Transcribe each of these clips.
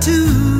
To.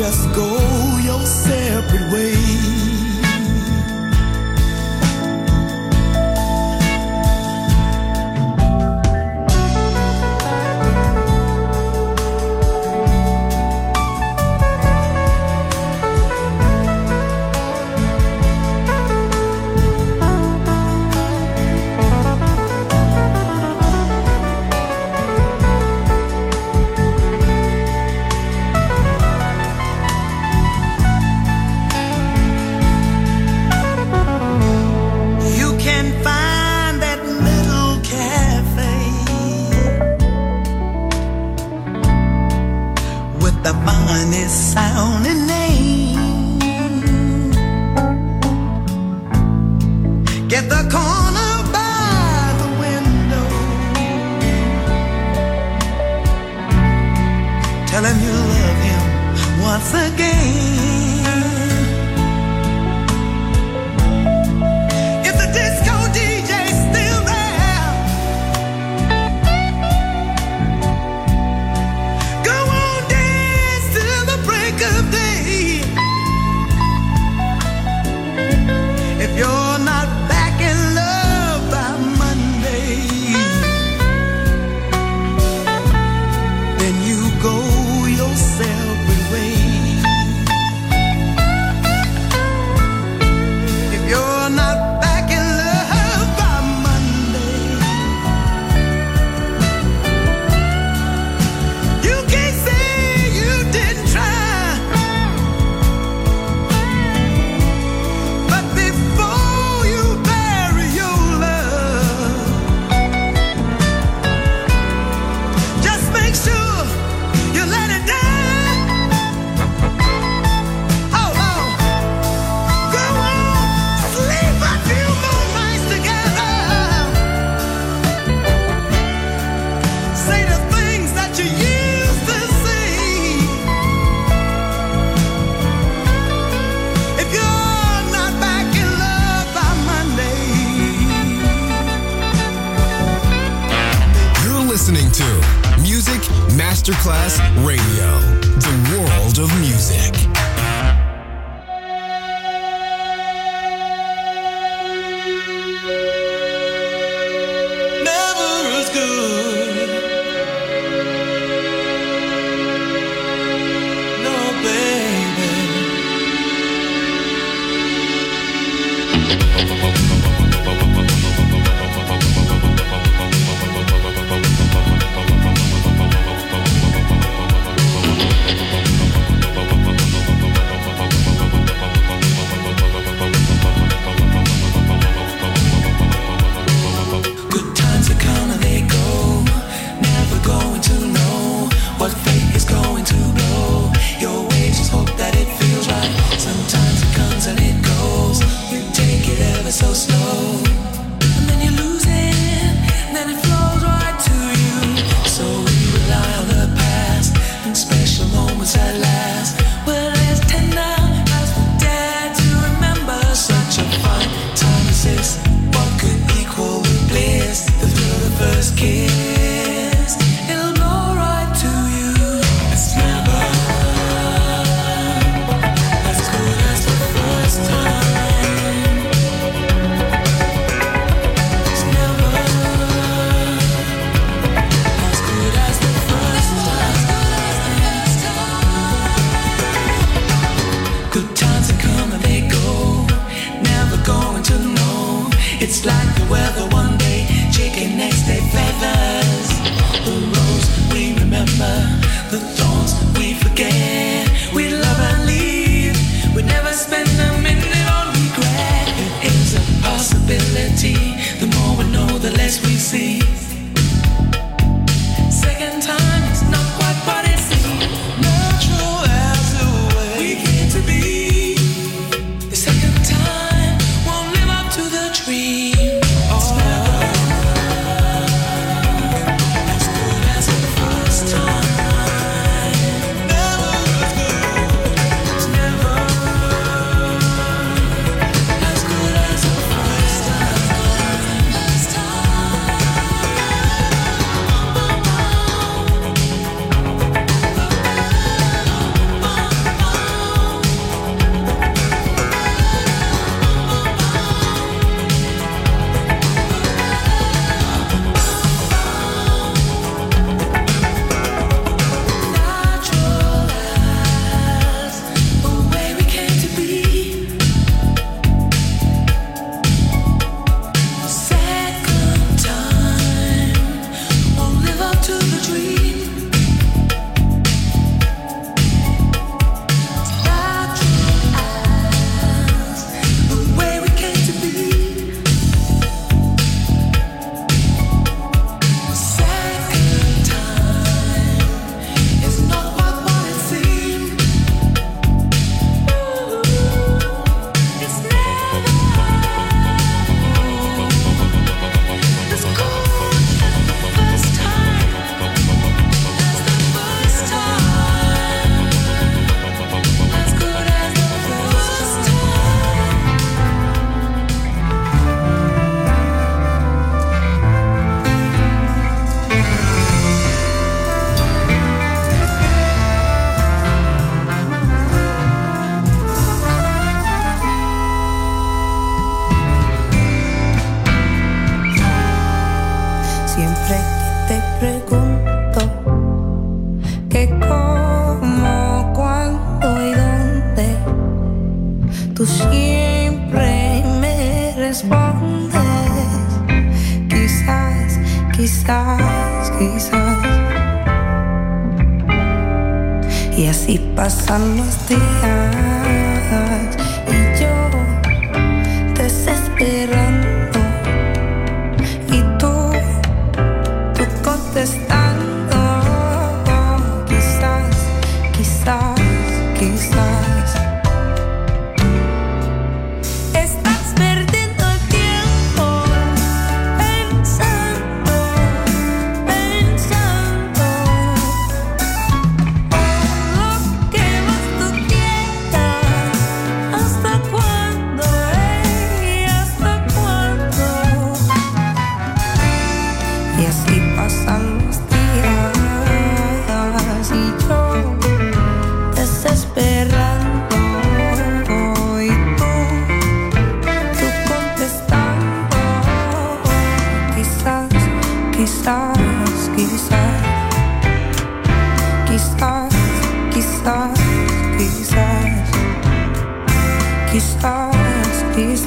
just go your separate ways. Tell him you love him once again. buenos días.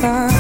To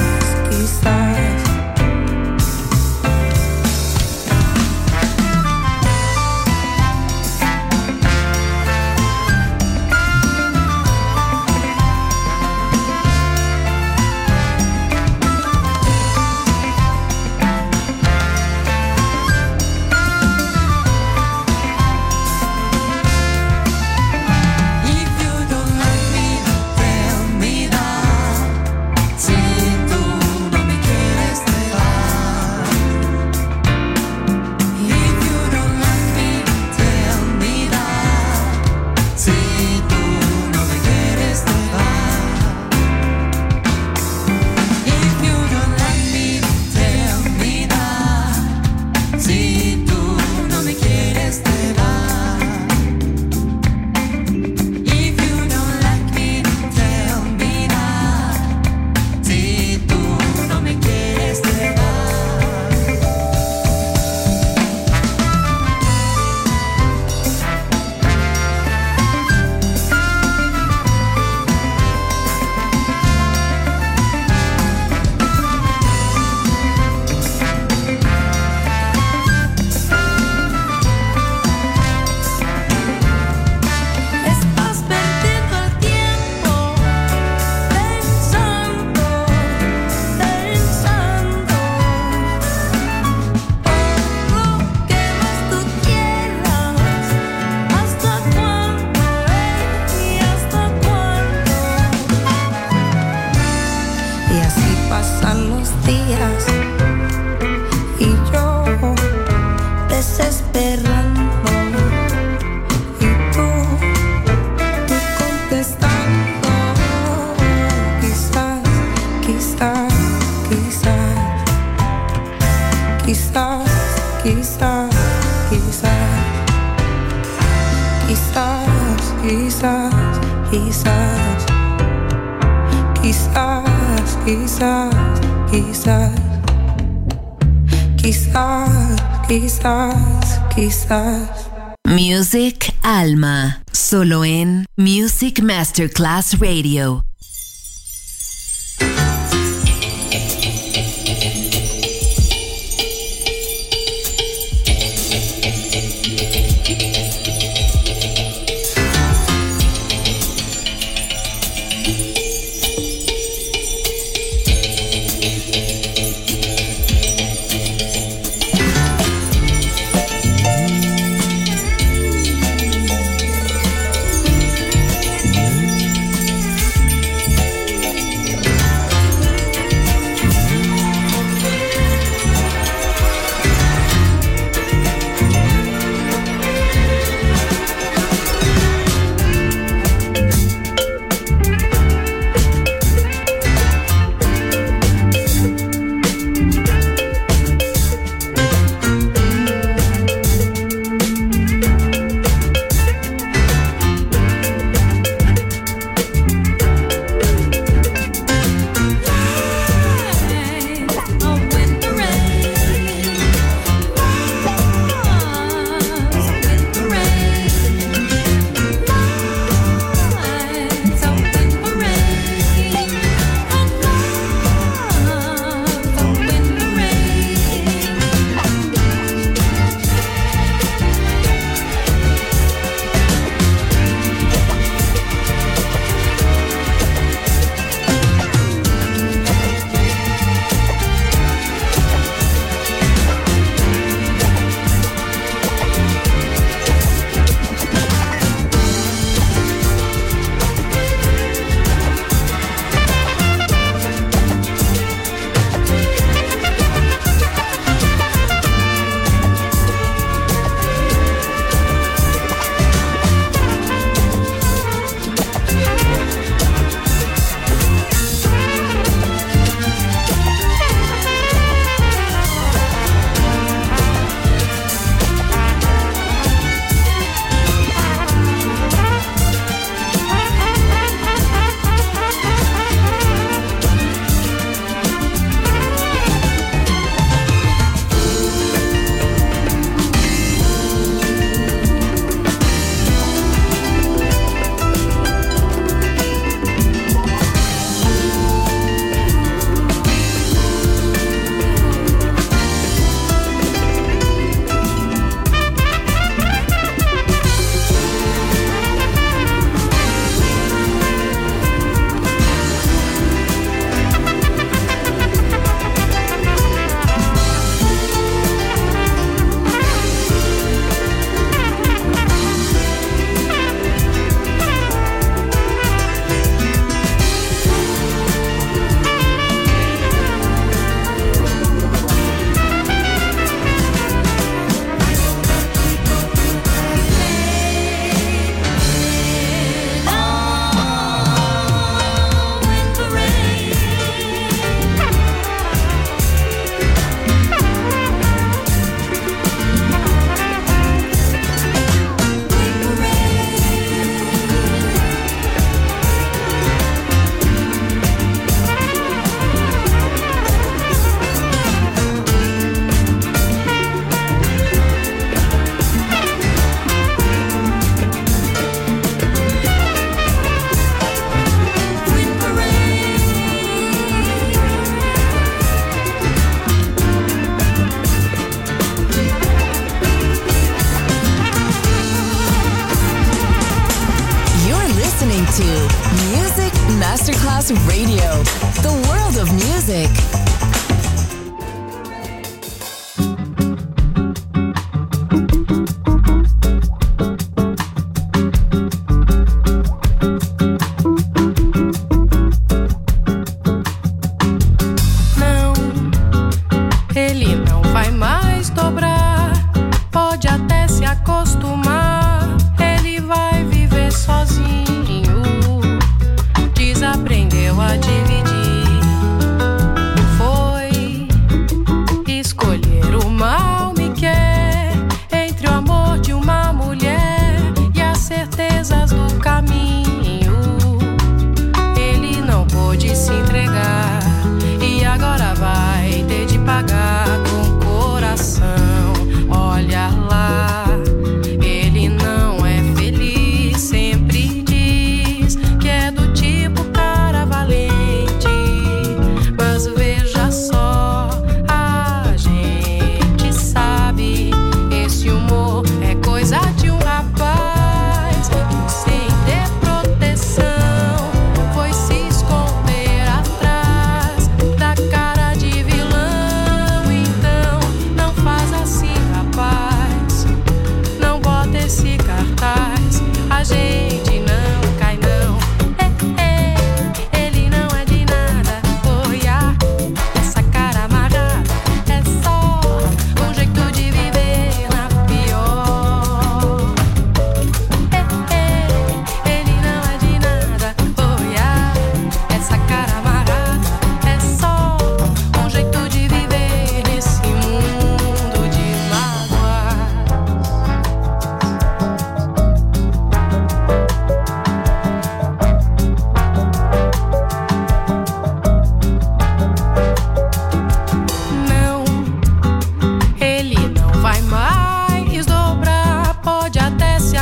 quizás, quizás. Music Alma, solo en Music Masterclass Radio.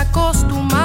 acostumbrado.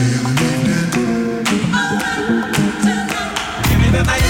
Give me the night.